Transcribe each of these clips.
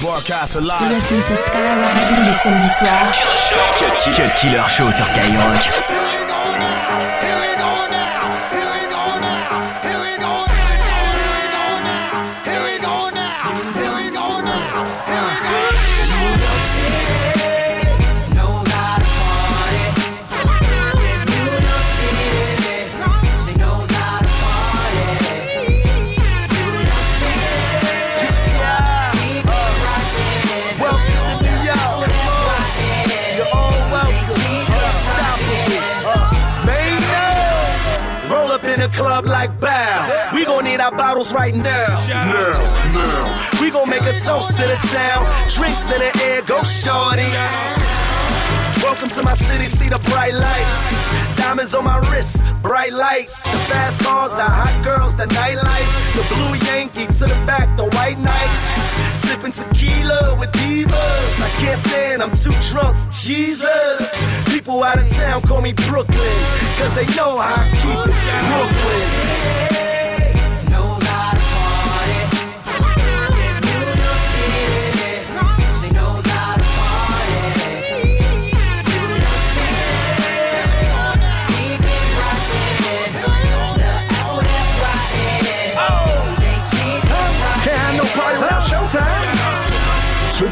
Broadcast alive. You're listening to Skyrock tous les samedis soirs. Cut Killer Show sur Skyrock. Club like Bow. We gon' need our bottles right now. Now, now. We gon' make a toast to the town. Drinks in the air, go shorty. Welcome to my city, see the bright lights. Diamonds on my wrist, bright lights. The fast cars, the hot girls, the nightlife. The blue Yankee to the back, the white nights. Sipping tequila with divas. I can't stand, I'm too drunk, Jesus. People out of town call me Brooklyn, cause they know how I keep it. Brooklyn.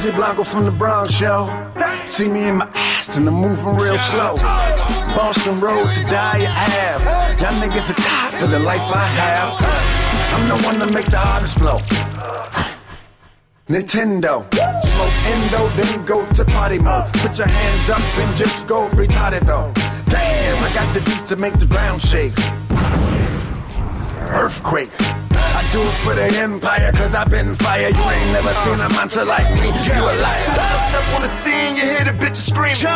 Swizzy Blanco from the Bronx, yo. See me in my ass and I'm moving real slow. Boston Road to Dyre Ave. Y'all niggas are tired for the life I have. I'm the one to make the hardest blow. Nintendo, smoke endo, then go to party mode. Put your hands up and just go retarded though. Damn, I got the beats to make the ground shake. Earthquake. I do it for the empire, cause I've been fire. You ain't never seen a monster like me. You a liar. As I step on the scene, you hear the bitches screaming.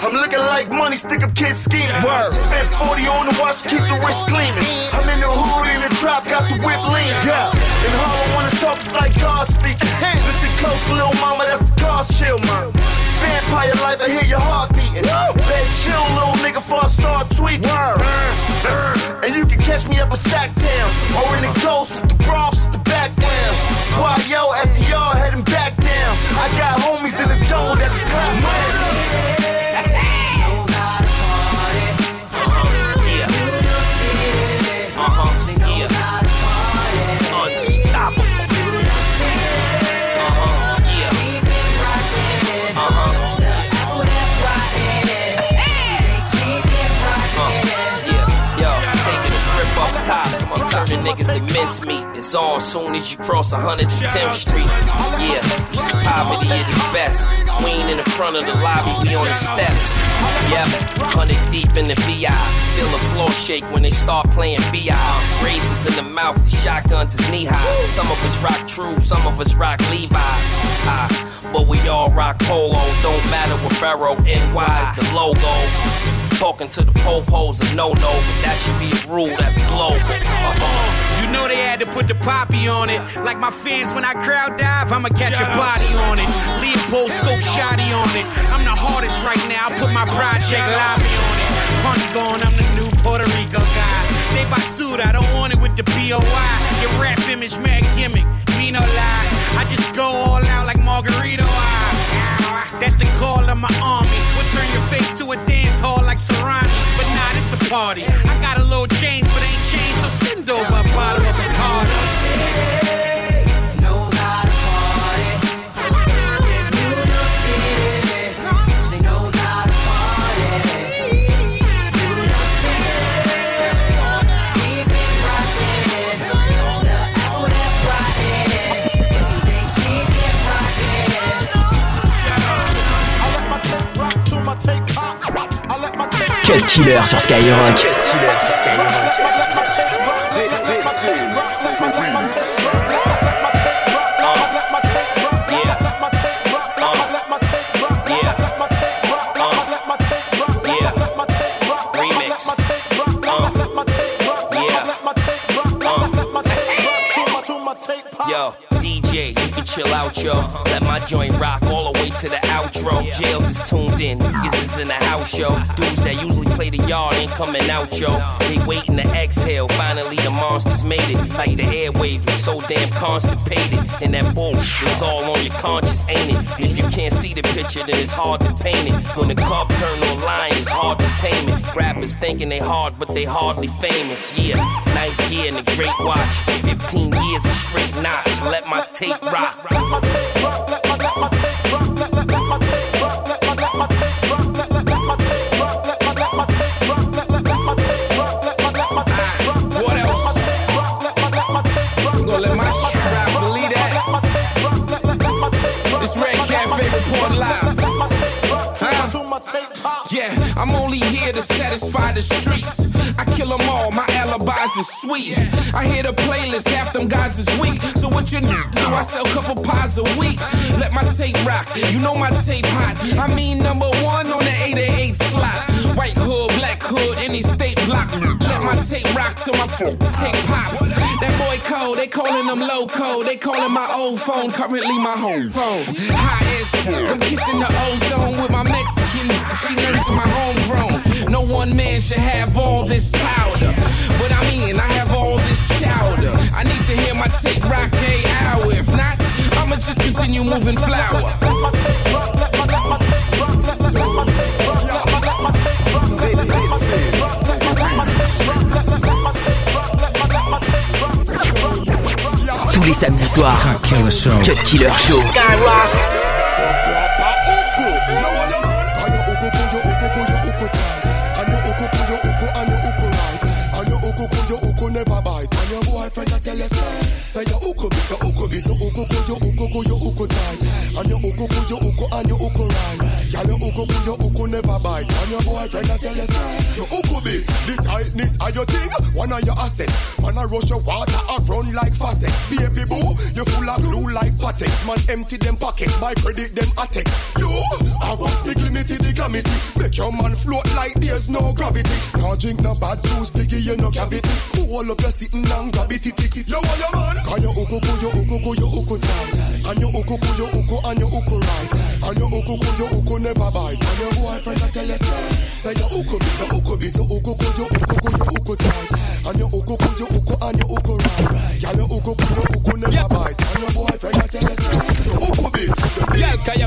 I'm looking like money, stick up kids scheming. Word. Spent 40 on the watch, keep the wrist gleaming. I'm in the hood, in the drop, got the whip lean. Yeah. In Harlem, wanna talk, it's like God speaking. Listen close, little mama, that's the car shield, man. Vampire life, I hear your heart beating. Better chill, little nigga, before I start tweaking. Word. And you can catch me up a Sacktown or in the ghost of the Bronx the background. Why yo, after y'all heading back down. I got homies in the jungle that's clap Turning niggas to mincemeat. It's on soon as you cross 110th Street. Yeah, you see poverty at its best. Queen in the front of the lobby, we on the steps. Yep, 100 deep in the VI. Feel the floor shake when they start playing BI. Razors in the mouth, the shotguns is knee high. Some of us rock true, some of us rock Levi's. Ah, but we all rock polo. Don't matter what Barrow, NY is the logo. Talking to the po-pos a no-no, but that should be a rule that's global. Uh-huh. You know they had to put the poppy on it. Like my fans when I crowd dive, I'ma catch a body on it. Leopold scope shotty on it. I'm the hardest right now, I put my project lobby on it. Punch going, I'm the new Puerto Rico guy. They buy suit, I don't want it with the BOI. Your rap image, mad gimmick, me no lie. I just go all out like Margarito. I, that's the call of my army. We'll turn your face to a dance hall like Serani. But nah, this a party. I got a little change, Cut Killer sur Skyrock. Chill out yo. Let my joint rock all the way to the outro. Jails is tuned in, niggas is in the house, yo. Dudes that usually play the yard ain't coming out, yo. They waiting to exhale. Finally, the monsters made it. Like the airwaves was so damn constipated. And that bull is all on your conscience, ain't it? And if you can't see the picture, then it's hard to paint it. When the cub turn online, it's hard to tame it. Rappers thinking they hard, but they hardly famous. Yeah, nice gear and a great watch. 15 years of straight knots. Let my tape rock. Let my tape rock. Let my, let my tape rock. Let, let, let my tape rock. Yeah, I'm only here to satisfy the streets. I kill them all, my alibis is sweet. I hear the playlist, half them guys is weak. So what you do? I sell couple pies a week. Let my tape rock, you know my tape hot. I mean number one on the 888 slot. White hood, black hood, any state block. Let my tape rock till my phone tape pop. That boy cold, they calling them loco. They calling my old phone, currently my home phone. High as I'm kissing the ozone with my Mexican. She nursing my homegrown. No one man should have all this powder. But I mean, I have all this chowder. I need to hear my tape rock a hour. If not, I'ma just continue moving flour. Let my tape rock, let my, let my uku tight. And your uku ku, your uku, and your never bite. And your boyfriend I tell you say, your uku bit, the tightness of your thing, one of your assets. Man, I rush your water, I run like faucets. Baby boo, you full of blue like patex. Man, empty them pockets, my credit them attacks. You, I want the limited, the glamity. Make your man float like there's no gravity. No drink no bad juice, figure you no cavity. Cool up your sitting and grab it, tick. You want your man? Kan your uku ku, your uku ku, your uku tight. And your uku ku, your uku, and your uku right. And your uku ku, your uku never bite. And your boyfriend I tell you say, say your uku bit, uku bit, your uku ku, your uku tight. And your uku, and uku right. Ku, your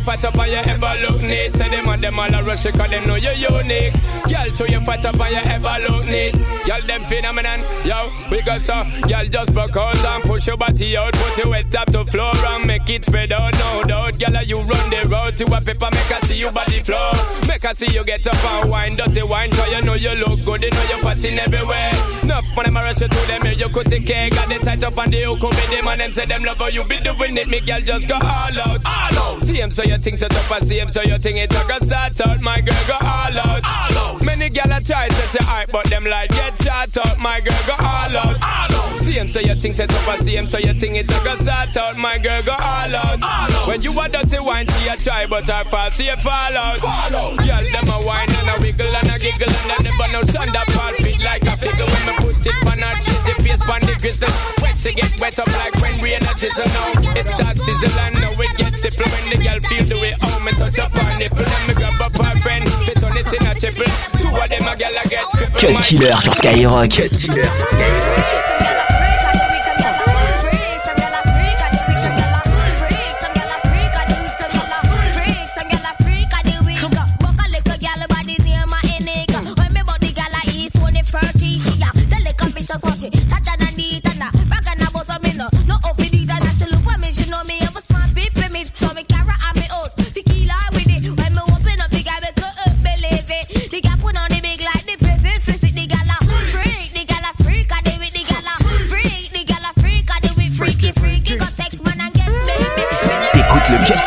fat up and you ever look neat? Say them and them all a rush cause them know you're unique. Girl, so you fat up and you ever look neat. Girl, them phenomenon, yo, we got so. Girl, just broke out and push your body out, put your head top to floor and make it spread out, no doubt. Girl, you run the road to a paper, make her see you body flow. Make her see you get up and wine, dirty wine, cause you know you look good, you know you're fatting everywhere. Enough when I'm a rush you to them, you could take care, got the tight up and the hook with them and them say them love how you be doing it, me girl just go all out, all out. See him so you think so tough, and see him so you think it a go start out, my girl go all out, all out. Many gal a try to say alright, but them like get shot out, my girl go all out, all out. See him so you think so tough, and see him so you think it a go start out, my girl go all out, all out. When you a dirty wine, she a try, but her see you fall out, fall out. Girl, them a wine and a wiggle and a giggle, and I never know stand up her feet like a fiddle when me put it on her cheese, the face on the crystal. Wet she get wet up like when rain a chisel now. It starts sizzle and now it gets simple when the girl feel the way how me touch up her nipple. Then me grab up her friend, fit on it in a triple. Two of them a girl a get triple. Cut Killer sur Skyrock. Cut Killer.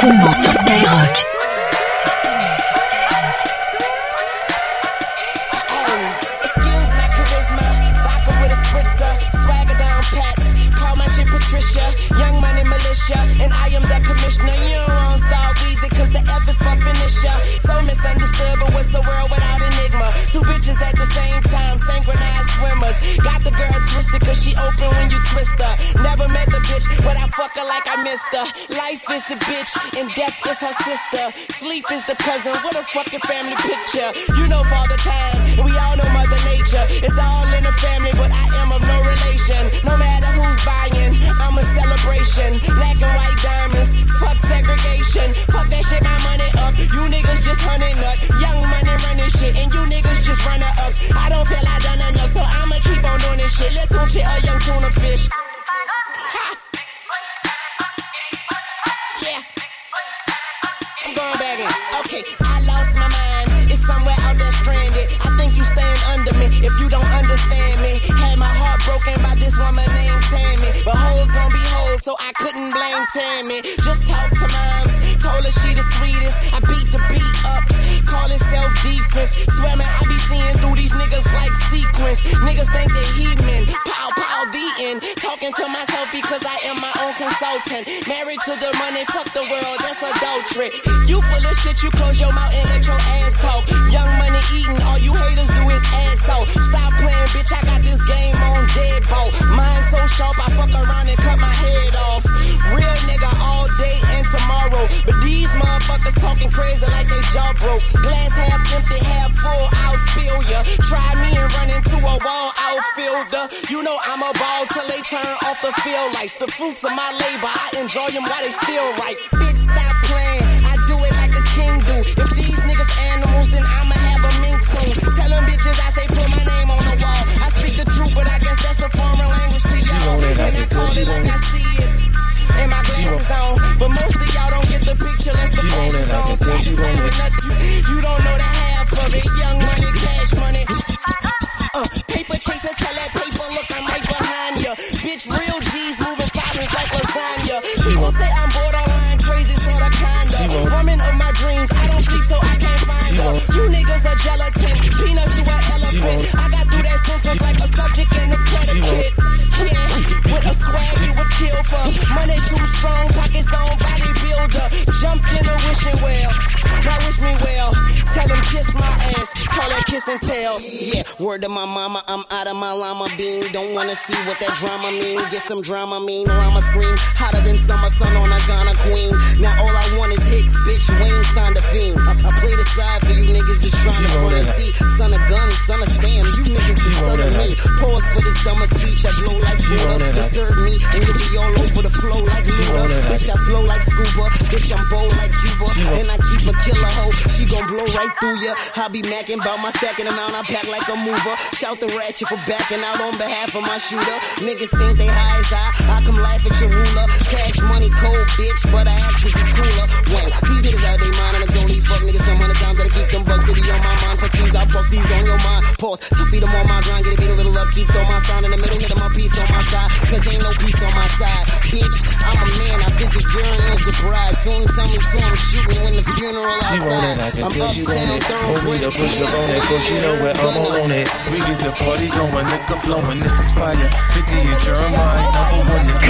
Seulement sur Skyrock. Patricia, young money militia, and I am that commissioner. You don't want star Weezy, cause the F is for finisher. So misunderstood, but what's the world without enigma? Two bitches at the same time, synchronized swimmers. Got the girl twisted, cause she open when you twist her like I missed her. Life is the bitch, and death is her sister. Sleep is the cousin. What a fucking family picture. You know Father Time, and we all know Mother Nature. It's all in the family, but I am of no relation. No matter who's buying, I'm a celebration. Black and white diamonds, fuck segregation. Fuck that shit, my money up. You niggas just hunting nut. Young money running shit, and you niggas just runner ups. I don't feel I done enough, so I'ma keep on doing this shit. Let's tune shit a young tuna fish. Okay, I lost my mind. It's somewhere out there stranded. I think you stand under me if you don't understand me. Had my heart broken by this woman named Tammy. But hoes gon' be hoes, so I couldn't blame Tammy. Just talk to moms. Told her she the sweetest. I beat the beat up. Call it self defense. Swear man, I be seeing through these niggas like sequence. Niggas think they heathen. The end. Talking to myself because I am my own consultant. Married to the money, fuck the world, that's adultery. You full of shit, you close your mouth and let your ass talk. Young money eating, all you haters do is ass out. Stop playing, bitch, I got this game on deadbolt. Mine so sharp, I fuck around and cut my head off. Real nigga all day and tomorrow. But these motherfuckers talking crazy like they jaw broke. Glass half empty, half full, I'll spill ya. Try me and run into a wall outfielder. You know I'm a ball till they turn off the field lights. The fruits of my labor, I enjoy them while they still right. Bitch, stop playing. I do it like a king do. If these niggas animals, then I'ma have a mink soon. Word to my mama, I'm out of my llama bean. Don't wanna see what that drama mean. Get some drama mean, llama scream. Hotter than summer sun on a Ghana queen. Now all I want is hits, bitch. Wayne signed a fiend. I, I play the side for you niggas just trying to front and see. Son of gun, son of Sam, you niggas son of me. Pause for this dumber speech, I blow like water. Disturb me, and you'll be all over the flow like Luda. Bitch, I flow like scuba. Bitch, I'm bold like Cuba. And I keep a killer hoe. She gon' blow right through ya. I be macking about my stacking amount. I pack like a mover. Shout the ratchet for backing out on behalf of my shooter. Niggas think they high as I. I come laugh at your ruler. Cash money cold, bitch, but I actions is cooler. When these niggas out they mind and I told these fuck niggas some hundred times that I keep them bugs to be on my mind. Tuck these, I fuck these on your mind. Pause, to feed them on my grind. Get a beat a little up, keep throw my sign in the middle, hit my piece on my side. Cause ain't no peace on my side. Bitch, I'm a man, I visit urinals with pride. Soon tell me to I'm shooting when the funeral She want it. I can I'm tell she want uptown, it. Want me thoroughbred, to push up on it, cause she know where I'm gunna. on it. We get the party going, liquor flowing, this is fire. 50 in Jeremih, number one is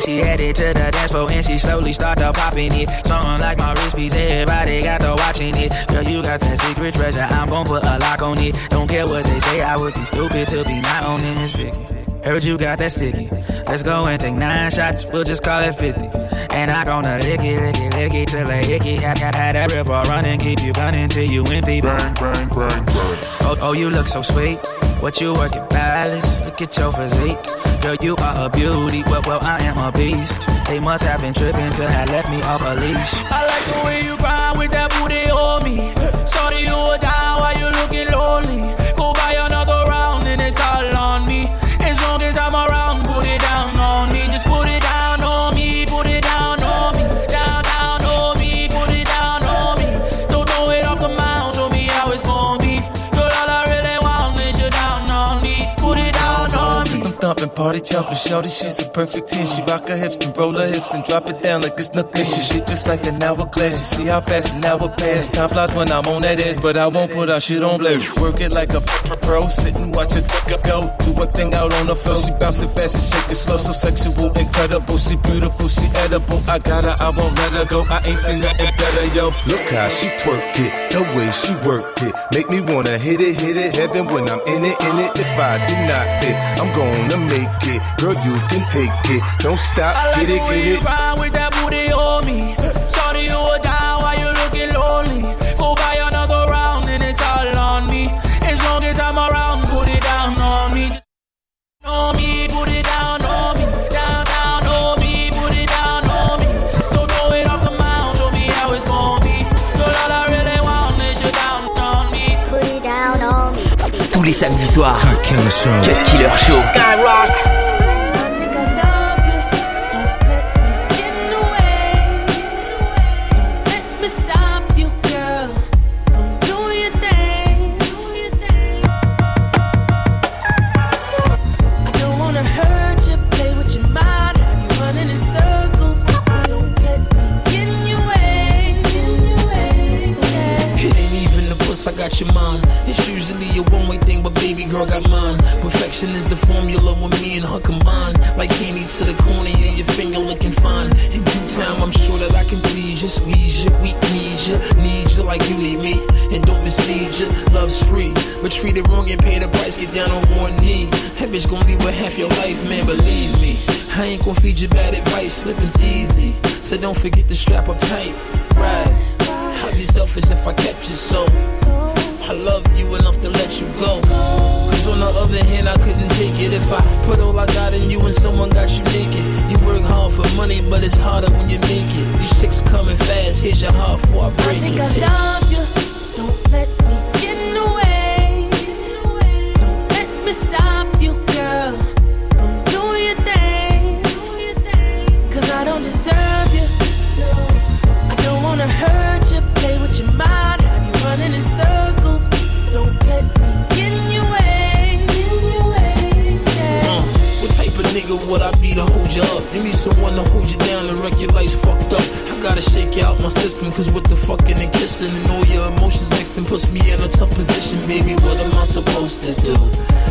She headed to the dance floor and she slowly start to popping it. Something like my wrist piece, everybody got to watching it. Girl, you got that secret treasure, I'm gon' put a lock on it. Don't care what they say, I would be stupid to be not owning this Vicky. Heard you got that sticky. Let's go and take nine shots, we'll just call it 50. And I gonna lick it, lick it, lick it till the icky. Had, had, had that river running, keep you gunning till you empty. Bang, bang, bang, bang. Oh, oh, you look so sweet. What you working balance? Look at your physique. Girl, you are a beauty. Well, well, I am a beast. They must have been tripping to have left me off a leash. I like the way you grind with that booty on me. Shorty, you are party jumping. Shorty, she's a perfect 10. She rock her hips and roll her hips and drop it down like it's nothing. She shit just like an hourglass. You see how fast an hour pass. Time flies when I'm on that ass, but I won't put our shit on blast. Work it like a pro, sit and watch it go. Do a thing out on the floor. She bouncing fast and shaking slow, so sexual, incredible. She beautiful, she edible. I got her, I won't let her go. I ain't seen nothing better, yo. Look how she twerk it, the way she work it. Make me wanna hit it, hit it, heaven when I'm in it, in it. If I do not fit, I'm gonna make it. Girl, you can take it. Don't stop, I like get it, get it. Your thing Do your thing I don't wanna hear you play with your mind And you running in circles Don't let me get new way. It ain't even the puss, I got your mind. A one way thing, but baby girl got mine. Perfection is the formula with me and her combined. Like candy to the corner of your finger looking fine. In due time, I'm sure that I can please you, squeeze you, we need you, need you like you need me. And don't mislead you, love's free. But treat it wrong and pay the price, get down on one knee. That bitch gon' be with half your life, man, believe me. I ain't gon' feed you bad advice, slipping's easy. So don't forget to strap up tight, right? I'd be selfish if I kept you so. I love you enough to let you go. Cause on the other hand, I couldn't take it if I put all I got in you and someone got you naked. You work hard for money, but it's harder when you make it. These chicks coming fast, here's your heart before I I break think it. I love you. Don't let me get in the way. Don't let me stop you, girl, from doing your thing. Cause I don't deserve you. I don't wanna hurt nigga would I be to hold you up? You need someone to hold you down and wreck your life's fucked up. I gotta shake you out my system, cause with the fucking and kissing and all your emotions next and puts me in a tough position, baby. What am I supposed to do?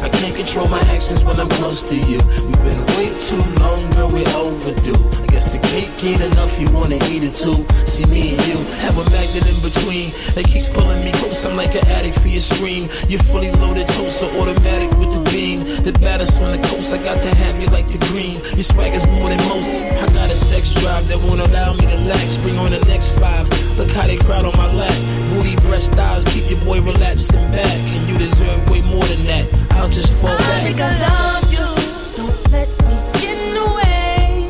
I can't control my actions when I'm close to you. We've been way too long, girl, we're overdue. I guess the cake ain't enough, you wanna eat it too. See me and you have a magnet in between that keeps pulling me close. I'm like an addict for your scream. You're fully loaded, toaster automatic with the beam. The baddest on the coast, I got to have you like the green. Your swagger's more than most. I got a sex drive that won't allow me to lax. Bring on the next five. Look how they crowd on my lap. Booty, breast, thighs, keep your boy relapsing back. And you deserve way more than that. I'll just fall I back. think I love you. Don't let me get in the way.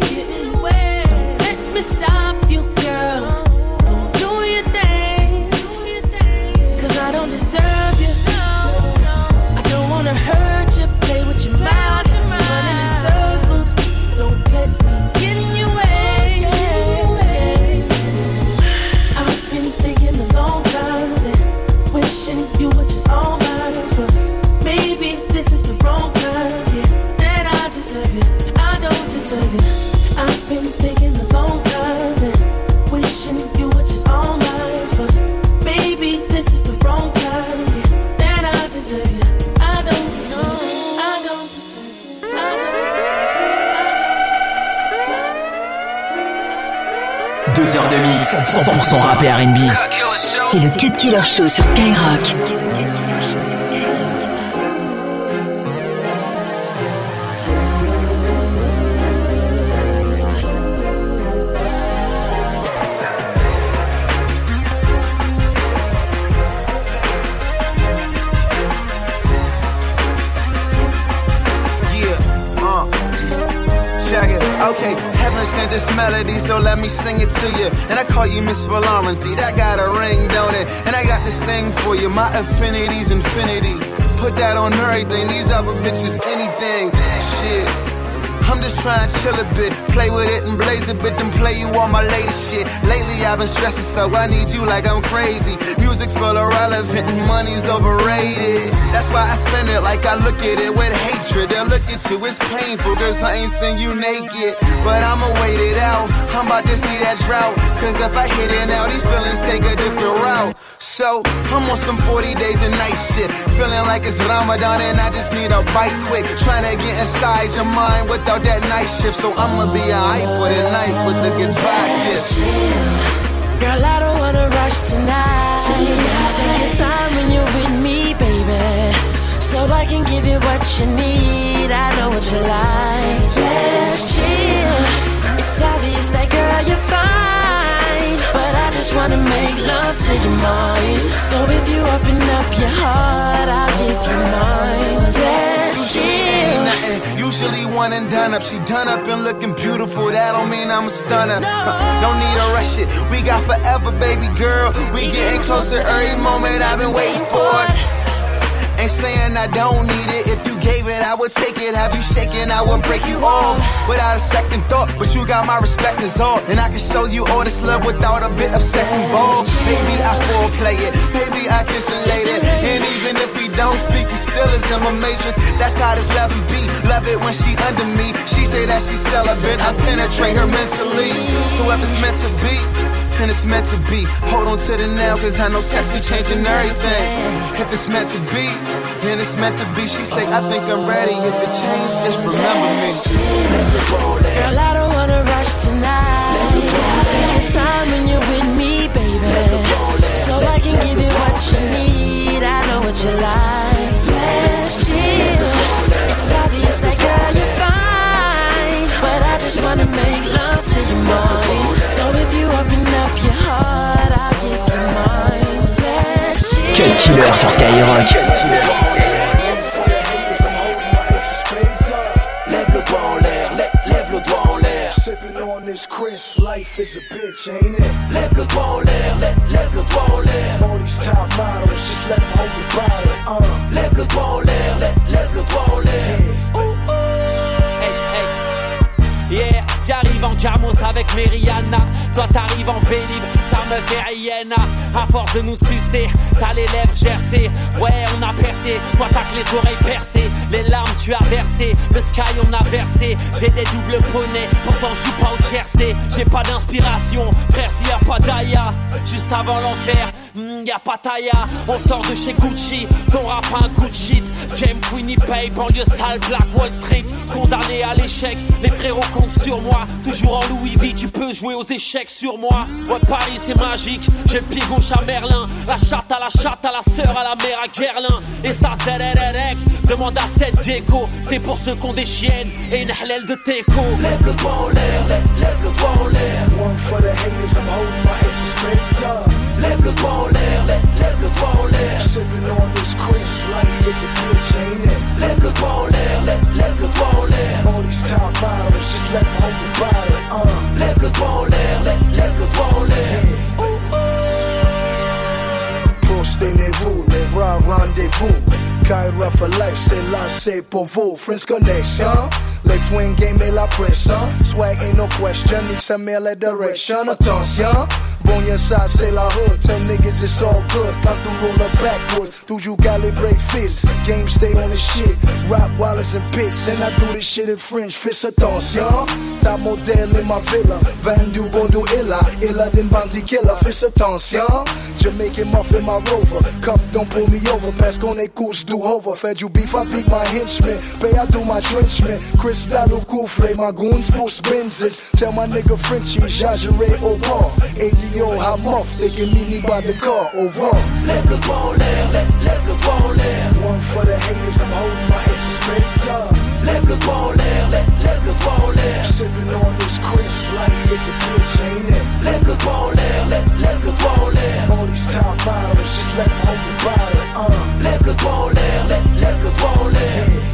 Don't let me stop you, girl, doing your thing. Cause I don't deserve you. I don't wanna hurt 100% rap et R&B. C'est le Cut Killer Show sur Skyrock. Yeah, uh, check it. Okay, sent this melody, so let me sing it to you. And I call you Miss Valorant, see that got a ring, don't it? And I got this thing for you, my affinity's infinity. Put that on everything, these other bitches anything. Shit. I'm just trying to chill a bit, play with it and blaze a bit, then play you all my latest shit. Lately I've been stressing, so I need you like I'm crazy. Music full irrelevant and money's overrated. That's why I spend it like I look at it with hatred. They'll look at you, it's painful, cause I ain't seen you naked. But I'ma wait it out, I'm about to see that drought. Cause if I hit it now, these feelings take a different route. So I'm on some 40 days and night shit. Feeling like it's Ramadan and I just need a bite quick. Trying to get inside your mind without that night shift. So I'ma be alright for the night with the goodbye kiss. Girl, I don't wanna rush tonight. Take your time when you're with me, baby. So I can give you what you need. I know what you like. Let's chill. It's obvious that girl, you're fine. But I just wanna make love to your mind. So if you open up your heart, I'll give you mine. Let's chill. Usually one and done up. She done up and looking beautiful. That don't mean I'm a stunner. No. Uh, don't need to rush it. We got forever, baby girl. We getting closer every moment. I've been waiting for it. Saying I don't need it. If you gave it, I would take it. Have you shaken, I would break you off without a second thought. But you got my respect is all, and I can show you all this love without a bit of sex involved. Maybe I foreplay it, maybe I kiss it later. And even if we don't speak, you still is in my matrix. That's how this love be. Love it when she under me. She say that she's celibate. I penetrate her mentally. So if it's meant to be. And it's meant to be. Hold on to the now, cause I know sex be changing everything. If it's meant to be, then it's meant to be. She say, I think I'm ready. If it change, just remember me. Girl, I don't wanna rush tonight. Take your time when you're with me, baby. So I can give you what you need. I know what you like. Let's chill. It's obvious that girl, you're. But I just wanna make love to your mind. So if you open up your heart, I'll give you mine. Cut Killer sur Skyrock. Lève le doigt en l'air, lève, lève le doigt en l'air. Sipping on this Chris, life is a bitch, ain't it? Lève le doigt en l'air, lève, lève le doigt en l'air. All these top models, just let them hold your bottle, uh. Lève le doigt en l'air, Camos avec Meriana. Toi t'arrives en Vélib, À force de nous sucer, t'as les lèvres gercées. Ouais, on a percé, toi t'as que les oreilles percées. Les larmes tu as versé, le sky on a versé. J'ai des doubles poneys, pourtant je suis pas au tiercé. J'ai pas d'inspiration, frère s'il y a pas d'Aya. Juste avant l'enfer, hmm, y a pas Taya. On sort de chez Gucci, ton rap un coup de shit. James Winnipeg, banlieue sale, Black Wall Street. Condamné à l'échec, les frérots comptent sur moi. Toujours en Louis V, tu peux jouer aux échecs sur moi. Paris c'est magique, j'ai le pied gauche à Merlin. La chatte à la chatte, à la sœur, à la mère à Guerlain. Et ça, ZRRX, demande à cette Diego. C'est pour ceux qui ont des chiennes et une halal de teco. Lève le doigt en l'air, lève, lève le doigt en l'air. One for the haters, I'm holding my c'est pour vous. Friends Connection, les swing game et la pression. Swag ain't no question, need some la direction. Attention, on your side, say la hood. Tell niggas it's all good. Come through roll up backwards. Do you calibrate fists? Game stay on the shit. Rap Wallace and Pitts. And I do this shit in French. Fist attention. Ta modèle in my villa. Vendu Bondo Illa. Illa than Bounty Killer. Fist attention. Jamaican muffin my rover. Cuff don't pull me over. Mask on they course, do hover. Fed you beef, I beat my henchmen. Pay, I do my trenchman. Chris Battle, Koufle. My goons boost Benzes. Tell my nigga Frenchie, Jajere au bar. 80 avion à mof, They can meet me by the car. Over. Lève le poing en l'air, lève, lève le poing en l'air. One for the haters, I'm holding my ace of spades up. Lève le poing en l'air, lève, lève le poing en l'air. Sipping on this Chris, life is a bitch, ain't it? Lève le poing en l'air, lève, lève le poing en l'air. All these top models, just let them hold your body, uh. Lève le poing en l'air, lève, lève le poing en l'air.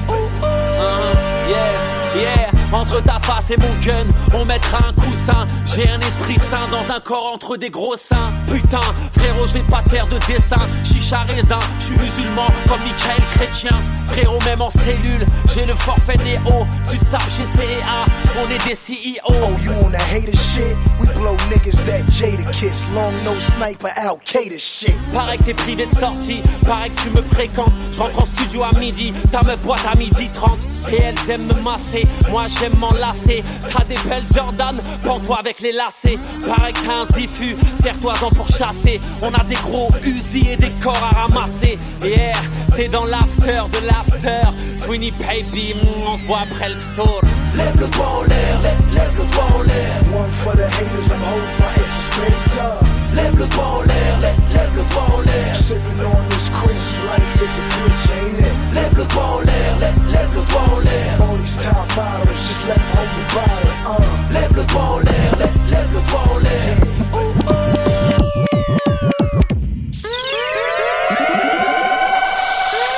Yeah. Uh, yeah, yeah. Entre ta face et mon gun, on mettra un coussin. J'ai un esprit sain dans un corps entre des gros seins. Putain, frérot, je vais pas faire de dessin. Chicha raisin, je suis musulman comme Michael Chrétien. Frérot, même en cellule, j'ai le forfait Néo. Tu te sapes chez CEA, on est des CEO. Oh, you on that hater shit? We blow niggas that Jada kiss. Long nose sniper, Al Qaeda shit. Pareil que t'es privé de sortie, pareil que tu me fréquentes. Je rentre en studio à midi, t'as me boîte à midi 30. Et elles aiment me masser, moi j'aime m'enlacer. T'as des belles Jordan, pends-toi avec les lacets. Pareil que t'as zifu, serre-toi-en pour chasser. On a des gros Uzi et des corps à ramasser. Yeah, t'es dans l'after de l'after. Winnie baby, on se voit après le tour. Lève le doigt en l'air, lève, le doigt en l'air. One for the haters, I'm holding my up. Lève le doigt en l'air, lève, lève le doigt en l'air. Sipping on this Chris, life is a bitch, ain't it? Lève le doigt en l'air, lève, lève le doigt en l'air. All these top models, just let them hold bottle, uh. Lève le doigt en l'air, lève, lève le doigt en l'air.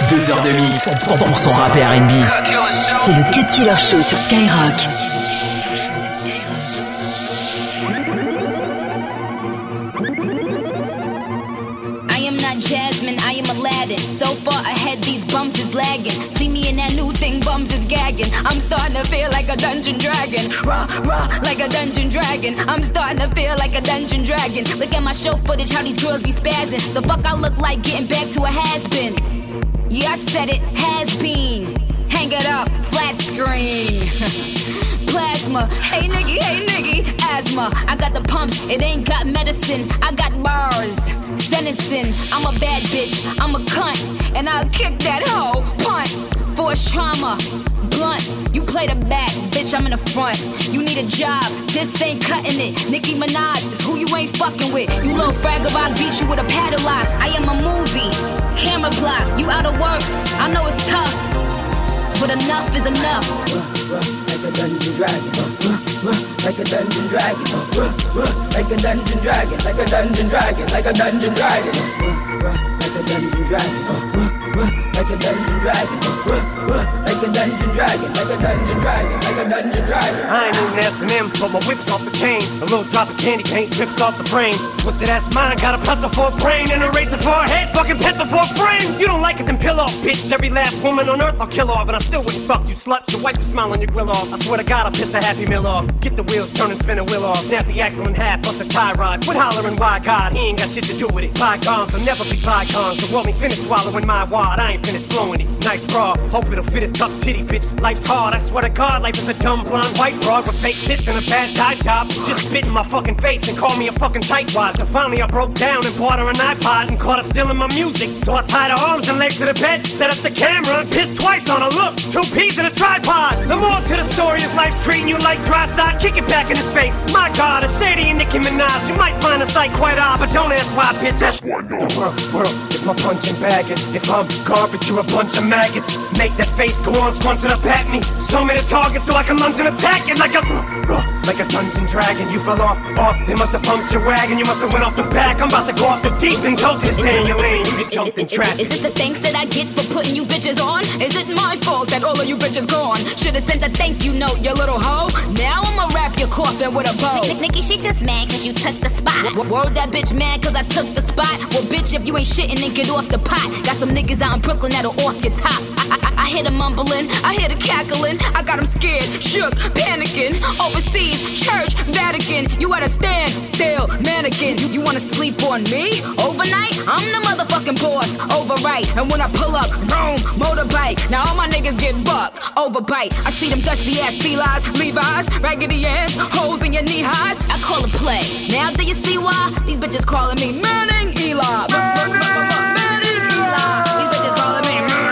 Deux heures de mix, 100% rap et R&B. C'est le Cut Killer Show sur Skyrock. Not Jasmine, I am Aladdin. So far ahead, these bums is lagging. See me in that new thing, bums is gagging. I'm starting to feel like a dungeon dragon. Raw, raw, like a dungeon dragon. I'm starting to feel like a dungeon dragon. Look at my show footage, how these girls be spazzing. So fuck, I look like getting back to a has been. Yeah, I said it, has been. Hang it up, flat screen. Plasma, hey nigga, hey nigga, asthma. I got the pumps, it ain't got medicine. I got bars, sentencing. I'm a bad bitch, I'm a cunt, and I'll kick that hoe. Punt, force trauma, blunt. You play the back, bitch, I'm in the front. You need a job, this ain't cutting it. Nicki Minaj is who you ain't fucking with. You little fragger, I'll beat you with a paddle lock. I am a movie, camera block. You out of work, I know it's tough, but enough is enough like a dungeon dragon, like a dungeon dragon, like a dungeon dragon, like a dungeon dragon, like a dungeon dragon, like a dungeon dragon like a dungeon dragon. Like a dungeon dragon, like a dungeon dragon, dragon. I ain't moving S and M, but my whip's off the chain. A little drop of candy paint drips off the frame. Twisted ass mine, got a pencil for a brain and a razor for a head, fucking pencil for a frame. You don't like it, then pill off, bitch. Every last woman on earth I'll kill off, and I still wouldn't fuck you slut. So wipe the smile on your grill off. I swear to God, I'll piss a happy meal off. Get the wheels turning, spin a wheel off. Snap the axle in half, bust the tie rod. Quit hollering, why God? He ain't got shit to do with it. Bygones will never be bygones. So want me finish swallowing my wad. I ain't finished blowing it. Nice bra, hope it'll fit a tough titty, bitch. Life's hard, I swear to God, life is a dumb blonde white broad with fake tits and a bad tie job. Just spit in my fucking face and call me a fucking tightwad. So finally I broke down and bought her an iPod and caught her stealing my music. So I tied her arms and legs to the bed, set up the camera and pissed twice on her. Look, two peas in a tripod. The more to the story is life's treating you like dry side. Kick it back in his face. My God, a Shady and Nicki Minaj. You might find the sight quite odd, but don't ask why, bitch. That's why no. The world, world is my punching bag. And if I'm garbage, you're a bunch of maggots. Make that face go on, scrunch it up at me. Show me the target so I can lunge and attack it like a uh, like a dungeon dragon. You fell off, off. They must have pumped your wagon. You must have went off the back. I'm about to go off the deep and told you to stay in your lane. You just jumped in traffic. Is this the thanks that I get for putting you bitches on? Is it my fault that all of you bitches gone? Should've sent a thank you note, you little hoe. Now I'ma wrap your coffin with a bow. Nick, Nikki, she just mad cause you took the spot. W- Word that bitch mad cause I took the spot. Well, bitch, if you ain't shitting, then get off the pot. Got some niggas out in Brooklyn that'll off your top. I, I, I hear them mumbling, I hear the cackling. I got them scared, shook, panicking. Overseas, church, Vatican. You a stand, still, mannequin. You, you wanna sleep on me? Overnight? I'm the motherfucking boss, overright. And when I pull up, vroom, motorbike. Now all my niggas get bucked, overbite. I see them dusty ass felines, Levi's, raggedy ass, holes in your knee highs. I call it play. Now do you see why? These bitches calling me Manning Eli. Manning Eli. These bitches calling me Manning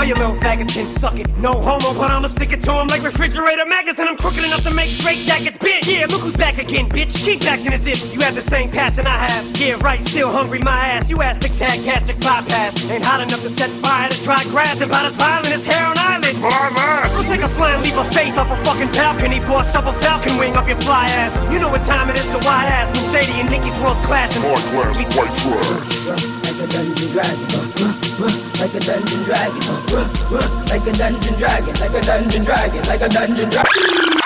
All you little faggots can suck it. No homo, but I'ma stick it to 'em like refrigerator magnets, and I'm crooked enough to make straight jackets big. Yeah, look who's back again, bitch. Keep acting as if you have the same passion I have. Yeah, right, still hungry, my ass. You ass had gastric bypass. Ain't hot enough to set fire to dry grass, and about as violent as hair on eyelids. Go take a flying leap of faith off a fucking balcony for a supple falcon wing up your fly ass. You know what time it is to wide ass when Shady and Nicki's worlds clashing. High class, white trash. Like a dungeon dragon, like a dungeon dragon. Like a dungeon dragon, like a dungeon dragon, like a dungeon dragon.